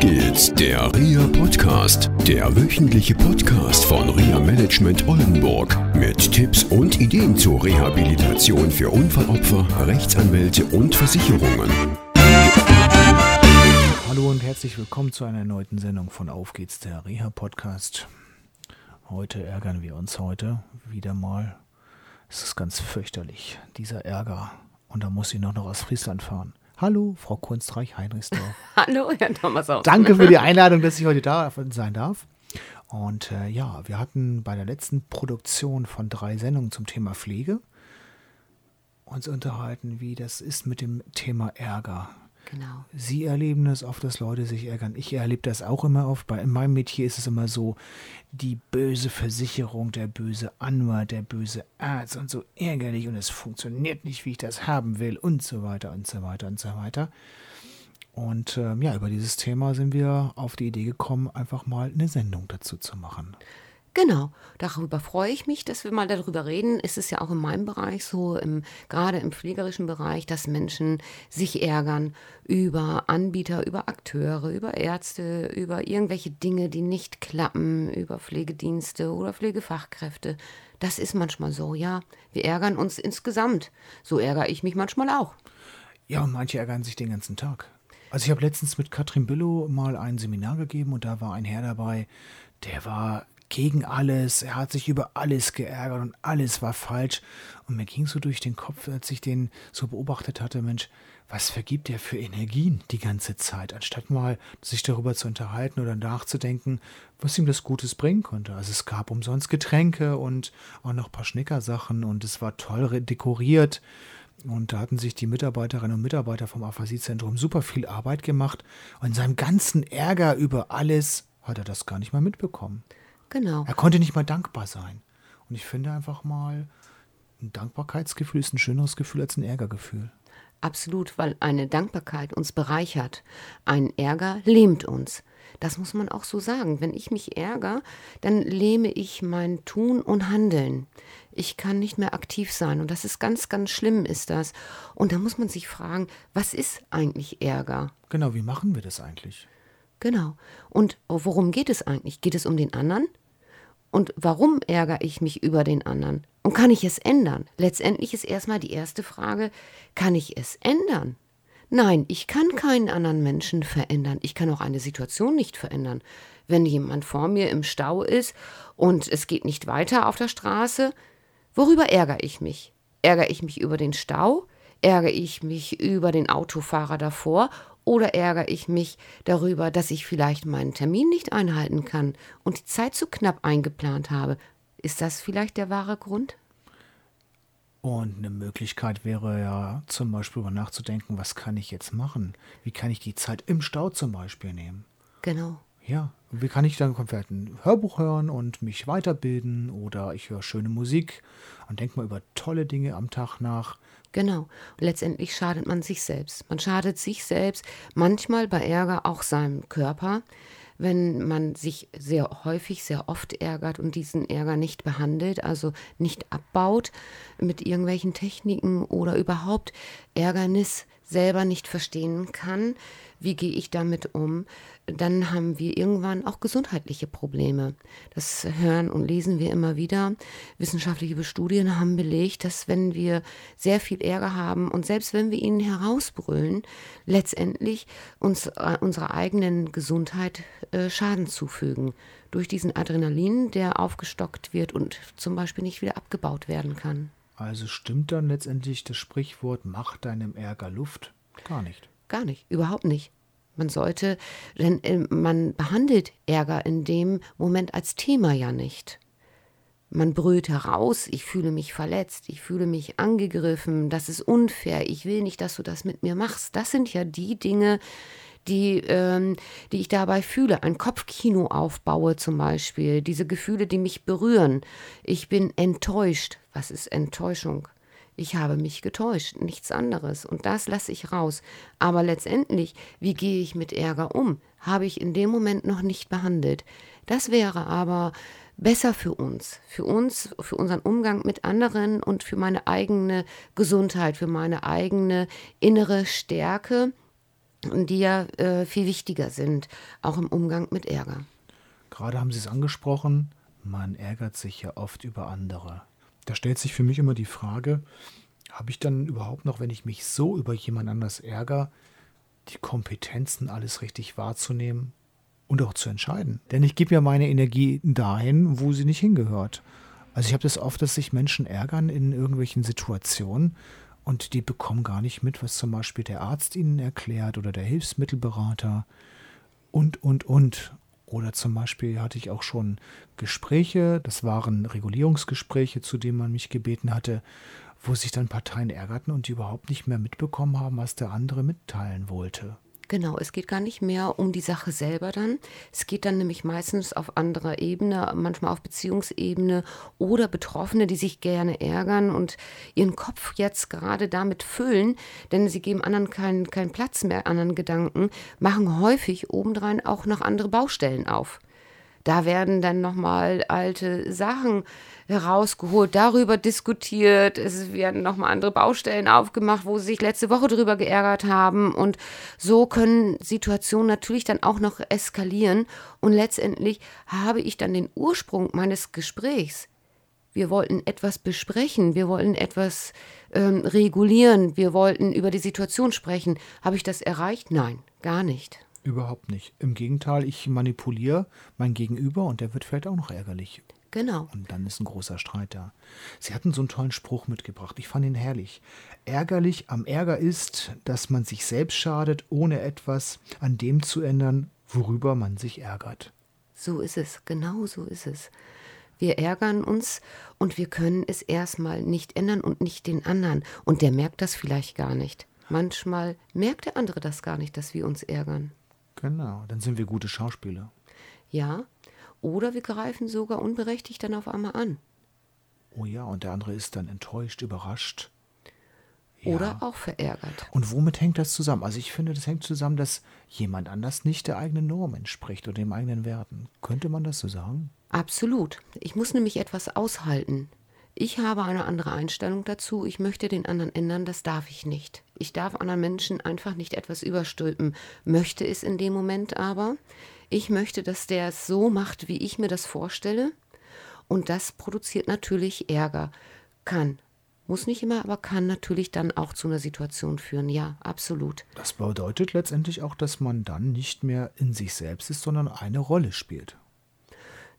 geht's, der RIA Podcast, der wöchentliche Podcast von RIA Management Oldenburg mit Tipps und Ideen zur Rehabilitation für Unfallopfer, Rechtsanwälte und Versicherungen. Hallo und herzlich willkommen zu einer erneuten Sendung von Auf geht's, der Reha Podcast. Heute ärgern wir uns heute wieder mal. Es ist ganz fürchterlich, dieser Ärger. Und da muss ich noch aus Friesland fahren. Hallo, Frau Kunstreich Heinrichsdorf. Hallo, Herr Thomas auch. Danke für die Einladung, dass ich heute da sein darf. Und äh, ja, wir hatten bei der letzten Produktion von drei Sendungen zum Thema Pflege uns unterhalten, wie das ist mit dem Thema Ärger. Genau. Sie erleben es oft, dass Leute sich ärgern. Ich erlebe das auch immer oft. Bei, in meinem Metier ist es immer so, die böse Versicherung, der böse Anwalt, der böse Arzt und so ärgerlich und es funktioniert nicht, wie ich das haben will und so weiter und so weiter und so weiter. Und äh, ja, über dieses Thema sind wir auf die Idee gekommen, einfach mal eine Sendung dazu zu machen. Genau, darüber freue ich mich, dass wir mal darüber reden. Es ist ja auch in meinem Bereich so, im, gerade im pflegerischen Bereich, dass Menschen sich ärgern über Anbieter, über Akteure, über Ärzte, über irgendwelche Dinge, die nicht klappen, über Pflegedienste oder Pflegefachkräfte. Das ist manchmal so, ja. Wir ärgern uns insgesamt. So ärgere ich mich manchmal auch. Ja, und manche ärgern sich den ganzen Tag. Also ich habe letztens mit Katrin Billow mal ein Seminar gegeben und da war ein Herr dabei, der war gegen alles, er hat sich über alles geärgert und alles war falsch. Und mir ging so durch den Kopf, als ich den so beobachtet hatte, Mensch, was vergibt er für Energien die ganze Zeit, anstatt mal sich darüber zu unterhalten oder nachzudenken, was ihm das Gutes bringen konnte. Also es gab umsonst Getränke und auch noch ein paar Schnickersachen und es war toll dekoriert. Und da hatten sich die Mitarbeiterinnen und Mitarbeiter vom Aphasiezentrum super viel Arbeit gemacht. Und in seinem ganzen Ärger über alles hat er das gar nicht mal mitbekommen. Genau. Er konnte nicht mal dankbar sein. Und ich finde einfach mal, ein Dankbarkeitsgefühl ist ein schöneres Gefühl als ein Ärgergefühl. Absolut, weil eine Dankbarkeit uns bereichert. Ein Ärger lähmt uns. Das muss man auch so sagen. Wenn ich mich ärgere, dann lähme ich mein Tun und Handeln. Ich kann nicht mehr aktiv sein und das ist ganz, ganz schlimm ist das. Und da muss man sich fragen, was ist eigentlich Ärger? Genau, wie machen wir das eigentlich? Genau. Und worum geht es eigentlich? Geht es um den anderen? Und warum ärgere ich mich über den anderen? Und kann ich es ändern? Letztendlich ist erstmal die erste Frage, kann ich es ändern? Nein, ich kann keinen anderen Menschen verändern. Ich kann auch eine Situation nicht verändern. Wenn jemand vor mir im Stau ist und es geht nicht weiter auf der Straße, worüber ärgere ich mich? Ärgere ich mich über den Stau? Ärgere ich mich über den Autofahrer davor oder ärgere ich mich darüber, dass ich vielleicht meinen Termin nicht einhalten kann und die Zeit zu knapp eingeplant habe? Ist das vielleicht der wahre Grund? Und eine Möglichkeit wäre ja zum Beispiel darüber nachzudenken, was kann ich jetzt machen? Wie kann ich die Zeit im Stau zum Beispiel nehmen? Genau. Ja, wie kann ich dann komplett ein Hörbuch hören und mich weiterbilden oder ich höre schöne Musik und denke mal über tolle Dinge am Tag nach. Genau. Und letztendlich schadet man sich selbst. Man schadet sich selbst, manchmal bei Ärger auch seinem Körper, wenn man sich sehr häufig, sehr oft ärgert und diesen Ärger nicht behandelt, also nicht abbaut mit irgendwelchen Techniken oder überhaupt Ärgernis selber nicht verstehen kann, wie gehe ich damit um, dann haben wir irgendwann auch gesundheitliche Probleme. Das hören und lesen wir immer wieder. Wissenschaftliche Studien haben belegt, dass wenn wir sehr viel Ärger haben und selbst wenn wir ihn herausbrüllen, letztendlich uns äh, unserer eigenen Gesundheit äh, Schaden zufügen. Durch diesen Adrenalin, der aufgestockt wird und zum Beispiel nicht wieder abgebaut werden kann. Also stimmt dann letztendlich das Sprichwort, mach deinem Ärger Luft? Gar nicht. Gar nicht, überhaupt nicht. Man sollte, denn äh, man behandelt Ärger in dem Moment als Thema ja nicht. Man brüllt heraus, ich fühle mich verletzt, ich fühle mich angegriffen, das ist unfair, ich will nicht, dass du das mit mir machst. Das sind ja die Dinge, die, ähm, die ich dabei fühle. Ein Kopfkino aufbaue zum Beispiel, diese Gefühle, die mich berühren. Ich bin enttäuscht. Was ist Enttäuschung? ich habe mich getäuscht, nichts anderes. Und das lasse ich raus. Aber letztendlich, wie gehe ich mit Ärger um? Habe ich in dem Moment noch nicht behandelt. Das wäre aber besser für uns, für uns, für unseren Umgang mit anderen und für meine eigene Gesundheit, für meine eigene innere Stärke, die ja äh, viel wichtiger sind, auch im Umgang mit Ärger. Gerade haben Sie es angesprochen, man ärgert sich ja oft über andere. Da stellt sich für mich immer die Frage, habe ich dann überhaupt noch, wenn ich mich so über jemand anders ärgere, die Kompetenzen, alles richtig wahrzunehmen und auch zu entscheiden? Denn ich gebe ja meine Energie dahin, wo sie nicht hingehört. Also ich habe das oft, dass sich Menschen ärgern in irgendwelchen Situationen und die bekommen gar nicht mit, was zum Beispiel der Arzt ihnen erklärt oder der Hilfsmittelberater und, und, und. Oder zum Beispiel hatte ich auch schon Gespräche, das waren Regulierungsgespräche, zu denen man mich gebeten hatte, wo sich dann Parteien ärgerten und die überhaupt nicht mehr mitbekommen haben, was der andere mitteilen wollte. Genau, es geht gar nicht mehr um die Sache selber dann. Es geht dann nämlich meistens auf anderer Ebene, manchmal auf Beziehungsebene oder Betroffene, die sich gerne ärgern und ihren Kopf jetzt gerade damit füllen, denn sie geben anderen keinen kein Platz mehr, anderen Gedanken, machen häufig obendrein auch noch andere Baustellen auf. Da werden dann nochmal alte Sachen herausgeholt, darüber diskutiert. Es werden nochmal andere Baustellen aufgemacht, wo sie sich letzte Woche drüber geärgert haben. Und so können Situationen natürlich dann auch noch eskalieren. Und letztendlich habe ich dann den Ursprung meines Gesprächs. Wir wollten etwas besprechen, wir wollten etwas ähm, regulieren, wir wollten über die Situation sprechen. Habe ich das erreicht? Nein, gar nicht. Überhaupt nicht. Im Gegenteil, ich manipuliere mein Gegenüber und der wird vielleicht auch noch ärgerlich. Genau. Und dann ist ein großer Streit da. Sie hatten so einen tollen Spruch mitgebracht. Ich fand ihn herrlich. Ärgerlich am Ärger ist, dass man sich selbst schadet, ohne etwas an dem zu ändern, worüber man sich ärgert. So ist es. Genau so ist es. Wir ärgern uns und wir können es erstmal nicht ändern und nicht den anderen. Und der merkt das vielleicht gar nicht. Manchmal merkt der andere das gar nicht, dass wir uns ärgern. Genau, dann sind wir gute Schauspieler. Ja, oder wir greifen sogar unberechtigt dann auf einmal an. Oh ja, und der andere ist dann enttäuscht, überrascht. Ja. Oder auch verärgert. Und womit hängt das zusammen? Also ich finde, das hängt zusammen, dass jemand anders nicht der eigenen Norm entspricht oder dem eigenen Werten. Könnte man das so sagen? Absolut. Ich muss nämlich etwas aushalten. Ich habe eine andere Einstellung dazu. Ich möchte den anderen ändern, das darf ich nicht. Ich darf anderen Menschen einfach nicht etwas überstülpen, möchte es in dem Moment aber. Ich möchte, dass der es so macht, wie ich mir das vorstelle. Und das produziert natürlich Ärger. Kann. Muss nicht immer, aber kann natürlich dann auch zu einer Situation führen. Ja, absolut. Das bedeutet letztendlich auch, dass man dann nicht mehr in sich selbst ist, sondern eine Rolle spielt.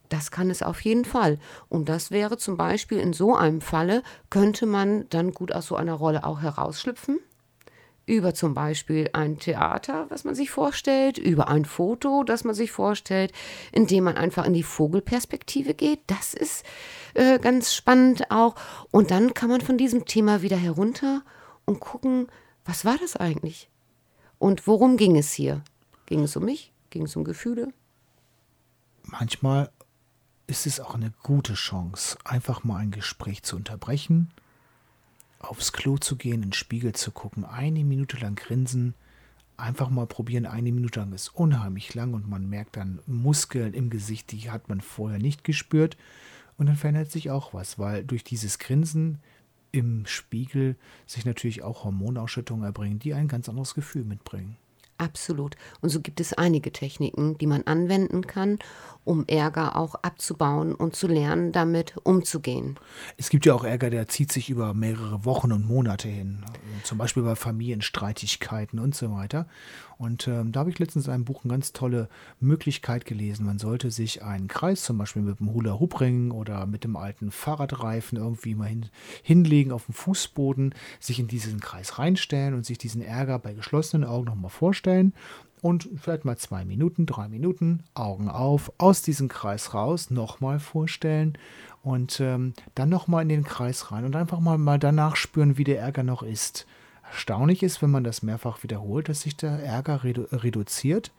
Das kann es auf jeden Fall. Und das wäre zum Beispiel in so einem Falle, könnte man dann gut aus so einer Rolle auch herausschlüpfen über zum Beispiel ein Theater, was man sich vorstellt, über ein Foto, das man sich vorstellt, indem man einfach in die Vogelperspektive geht. Das ist äh, ganz spannend auch. Und dann kann man von diesem Thema wieder herunter und gucken, was war das eigentlich? Und worum ging es hier? Ging es um mich? Ging es um Gefühle? Manchmal ist es auch eine gute Chance, einfach mal ein Gespräch zu unterbrechen aufs Klo zu gehen, in den Spiegel zu gucken, eine Minute lang grinsen, einfach mal probieren. Eine Minute lang ist unheimlich lang und man merkt dann Muskeln im Gesicht, die hat man vorher nicht gespürt. Und dann verändert sich auch was, weil durch dieses Grinsen im Spiegel sich natürlich auch Hormonausschüttungen erbringen, die ein ganz anderes Gefühl mitbringen. Absolut. Und so gibt es einige Techniken, die man anwenden kann, um Ärger auch abzubauen und zu lernen, damit umzugehen. Es gibt ja auch Ärger, der zieht sich über mehrere Wochen und Monate hin, zum Beispiel bei Familienstreitigkeiten und so weiter. Und ähm, da habe ich letztens in einem Buch eine ganz tolle Möglichkeit gelesen. Man sollte sich einen Kreis, zum Beispiel mit dem Hula-Hoop-Ring oder mit dem alten Fahrradreifen irgendwie mal hin, hinlegen auf dem Fußboden, sich in diesen Kreis reinstellen und sich diesen Ärger bei geschlossenen Augen nochmal vorstellen und vielleicht mal zwei Minuten, drei Minuten, Augen auf, aus diesem Kreis raus, nochmal vorstellen und ähm, dann nochmal in den Kreis rein und einfach mal, mal danach spüren, wie der Ärger noch ist. Erstaunlich ist, wenn man das mehrfach wiederholt, dass sich der Ärger redu reduziert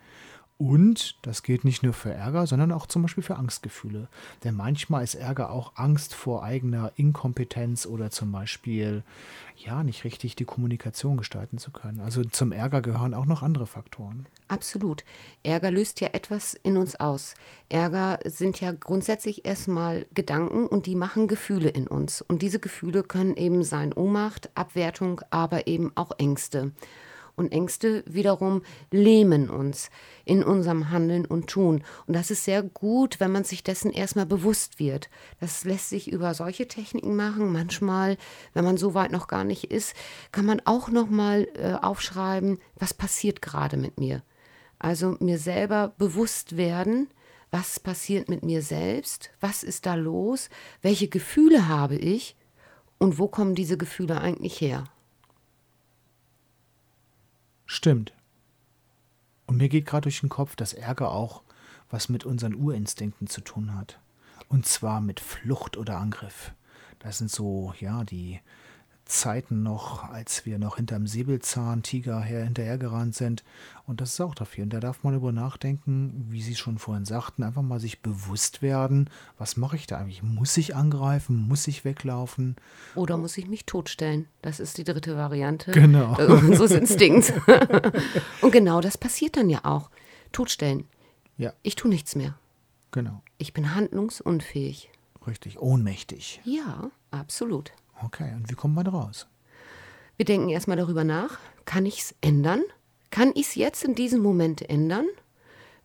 und das gilt nicht nur für Ärger, sondern auch zum Beispiel für Angstgefühle. Denn manchmal ist Ärger auch Angst vor eigener Inkompetenz oder zum Beispiel, ja, nicht richtig die Kommunikation gestalten zu können. Also zum Ärger gehören auch noch andere Faktoren. Absolut. Ärger löst ja etwas in uns aus. Ärger sind ja grundsätzlich erstmal Gedanken und die machen Gefühle in uns. Und diese Gefühle können eben sein Ohnmacht, Abwertung, aber eben auch Ängste. Und Ängste wiederum lähmen uns in unserem Handeln und Tun. Und das ist sehr gut, wenn man sich dessen erstmal bewusst wird. Das lässt sich über solche Techniken machen. Manchmal, wenn man so weit noch gar nicht ist, kann man auch nochmal äh, aufschreiben, was passiert gerade mit mir. Also mir selber bewusst werden, was passiert mit mir selbst, was ist da los, welche Gefühle habe ich und wo kommen diese Gefühle eigentlich her. Stimmt. Und mir geht gerade durch den Kopf, dass Ärger auch was mit unseren Urinstinkten zu tun hat. Und zwar mit Flucht oder Angriff. Das sind so, ja, die Zeiten noch, als wir noch hinterm Säbelzahntiger her hinterhergerannt sind. Und das ist auch dafür. Und da darf man über nachdenken, wie Sie schon vorhin sagten, einfach mal sich bewusst werden, was mache ich da eigentlich? Muss ich angreifen? Muss ich weglaufen? Oder muss ich mich totstellen? Das ist die dritte Variante genau. Äh, unseres Instinkts. Und genau das passiert dann ja auch. Totstellen. Ja. Ich tue nichts mehr. Genau. Ich bin handlungsunfähig. Richtig. Ohnmächtig. Ja, absolut. Okay, und wie kommt man raus? Wir denken erstmal darüber nach, kann ich es ändern? Kann ich es jetzt in diesem Moment ändern?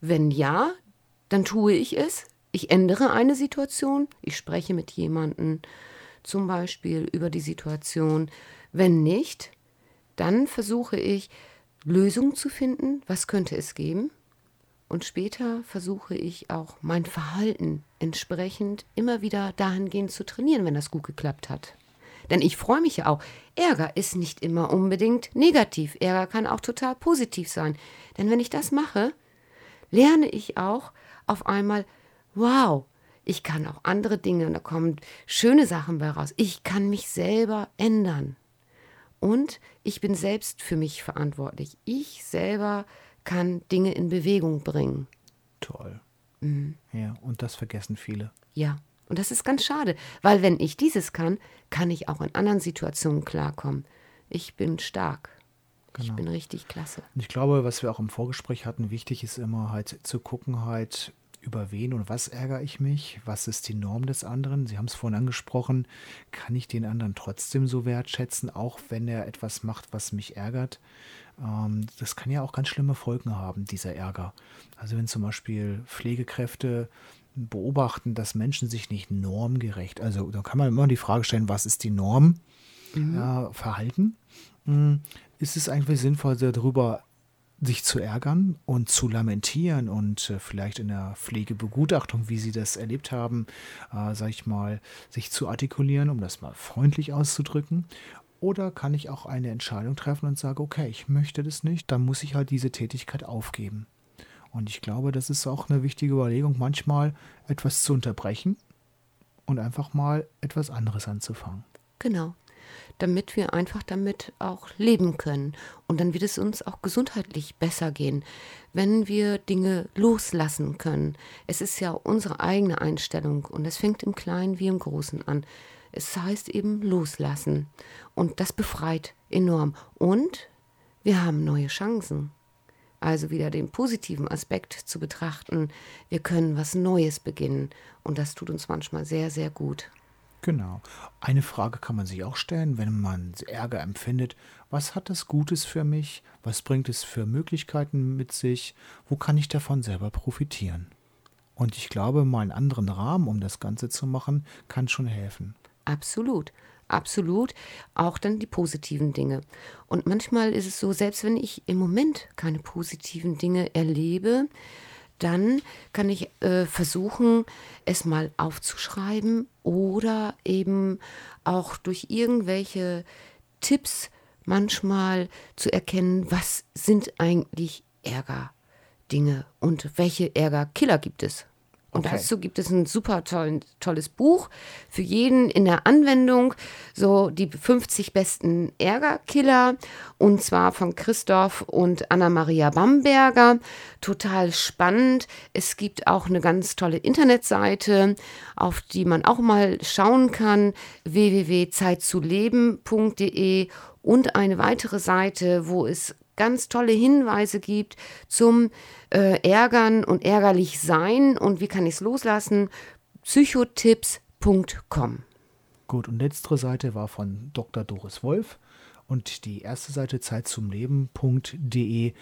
Wenn ja, dann tue ich es. Ich ändere eine Situation. Ich spreche mit jemandem zum Beispiel über die Situation. Wenn nicht, dann versuche ich Lösungen zu finden. Was könnte es geben? Und später versuche ich auch mein Verhalten entsprechend immer wieder dahingehend zu trainieren, wenn das gut geklappt hat. Denn ich freue mich ja auch. Ärger ist nicht immer unbedingt negativ. Ärger kann auch total positiv sein. Denn wenn ich das mache, lerne ich auch auf einmal, wow, ich kann auch andere Dinge und da kommen schöne Sachen bei raus. Ich kann mich selber ändern. Und ich bin selbst für mich verantwortlich. Ich selber kann Dinge in Bewegung bringen. Toll. Mhm. Ja, und das vergessen viele. Ja. Und das ist ganz schade, weil wenn ich dieses kann, kann ich auch in anderen Situationen klarkommen. Ich bin stark. Genau. Ich bin richtig klasse. Und ich glaube, was wir auch im Vorgespräch hatten, wichtig ist immer halt zu gucken, halt, über wen und was ärgere ich mich? Was ist die Norm des anderen? Sie haben es vorhin angesprochen. Kann ich den anderen trotzdem so wertschätzen, auch wenn er etwas macht, was mich ärgert? Ähm, das kann ja auch ganz schlimme Folgen haben, dieser Ärger. Also wenn zum Beispiel Pflegekräfte beobachten, dass Menschen sich nicht normgerecht, also da kann man immer die Frage stellen, was ist die Norm? Mhm. Ja, Verhalten. Hm, ist es eigentlich sinnvoll, darüber sich zu ärgern und zu lamentieren und äh, vielleicht in der Pflegebegutachtung, wie Sie das erlebt haben, äh, sage ich mal, sich zu artikulieren, um das mal freundlich auszudrücken? Oder kann ich auch eine Entscheidung treffen und sage, okay, ich möchte das nicht, dann muss ich halt diese Tätigkeit aufgeben. Und ich glaube, das ist auch eine wichtige Überlegung, manchmal etwas zu unterbrechen und einfach mal etwas anderes anzufangen. Genau. Damit wir einfach damit auch leben können. Und dann wird es uns auch gesundheitlich besser gehen, wenn wir Dinge loslassen können. Es ist ja unsere eigene Einstellung und es fängt im Kleinen wie im Großen an. Es heißt eben loslassen. Und das befreit enorm. Und wir haben neue Chancen also wieder den positiven Aspekt zu betrachten. Wir können was Neues beginnen und das tut uns manchmal sehr, sehr gut. Genau. Eine Frage kann man sich auch stellen, wenn man Ärger empfindet. Was hat das Gutes für mich? Was bringt es für Möglichkeiten mit sich? Wo kann ich davon selber profitieren? Und ich glaube, mal einen anderen Rahmen, um das Ganze zu machen, kann schon helfen. Absolut absolut auch dann die positiven Dinge. Und manchmal ist es so, selbst wenn ich im Moment keine positiven Dinge erlebe, dann kann ich äh, versuchen, es mal aufzuschreiben oder eben auch durch irgendwelche Tipps manchmal zu erkennen, was sind eigentlich Ärgerdinge und welche Ärgerkiller gibt es. Und okay. dazu gibt es ein super toll, tolles Buch für jeden in der Anwendung. So die 50 besten Ärgerkiller. Und zwar von Christoph und Anna-Maria Bamberger. Total spannend. Es gibt auch eine ganz tolle Internetseite, auf die man auch mal schauen kann. www.zeitzuleben.de und eine weitere Seite, wo es ganz tolle Hinweise gibt zum äh, Ärgern und ärgerlich sein und wie kann ich es loslassen. Psychotipps.com. Gut, und letztere Seite war von Dr. Doris Wolf Und die erste Seite zeitzumleben.de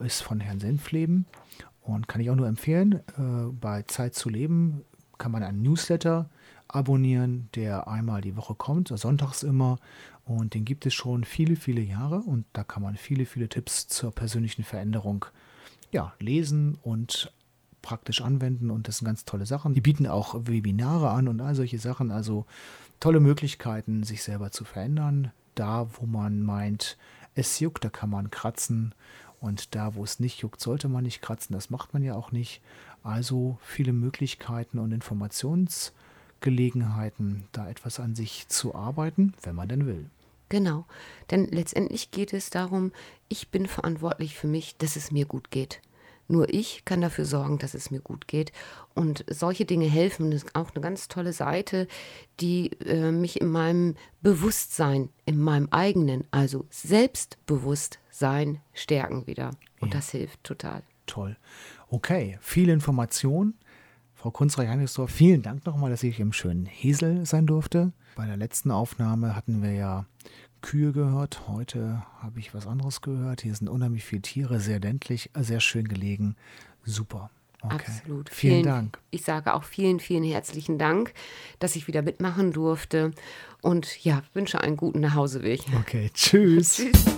ist von Herrn Senfleben und kann ich auch nur empfehlen. Äh, bei Zeit zu leben kann man einen Newsletter abonnieren, der einmal die Woche kommt, sonntags immer. Und den gibt es schon viele, viele Jahre. Und da kann man viele, viele Tipps zur persönlichen Veränderung ja, lesen und praktisch anwenden. Und das sind ganz tolle Sachen. Die bieten auch Webinare an und all solche Sachen. Also tolle Möglichkeiten, sich selber zu verändern. Da, wo man meint, es juckt, da kann man kratzen. Und da, wo es nicht juckt, sollte man nicht kratzen. Das macht man ja auch nicht. Also viele Möglichkeiten und Informationsgelegenheiten, da etwas an sich zu arbeiten, wenn man denn will. Genau, denn letztendlich geht es darum, ich bin verantwortlich für mich, dass es mir gut geht. Nur ich kann dafür sorgen, dass es mir gut geht. Und solche Dinge helfen. Das ist auch eine ganz tolle Seite, die äh, mich in meinem Bewusstsein, in meinem eigenen, also Selbstbewusstsein stärken wieder. Und ja. das hilft total. Toll. Okay, viele Informationen. Frau Kunzreich-Heinesdorf, vielen Dank nochmal, dass ich im schönen Hesel sein durfte. Bei der letzten Aufnahme hatten wir ja Kühe gehört. Heute habe ich was anderes gehört. Hier sind unheimlich viele Tiere, sehr ländlich, sehr schön gelegen. Super. Okay. Absolut. Vielen, vielen, Dank. Ich sage auch vielen, vielen herzlichen Dank, dass ich wieder mitmachen durfte. Und ja, wünsche einen guten Nachhauseweg. Okay, tschüss. tschüss.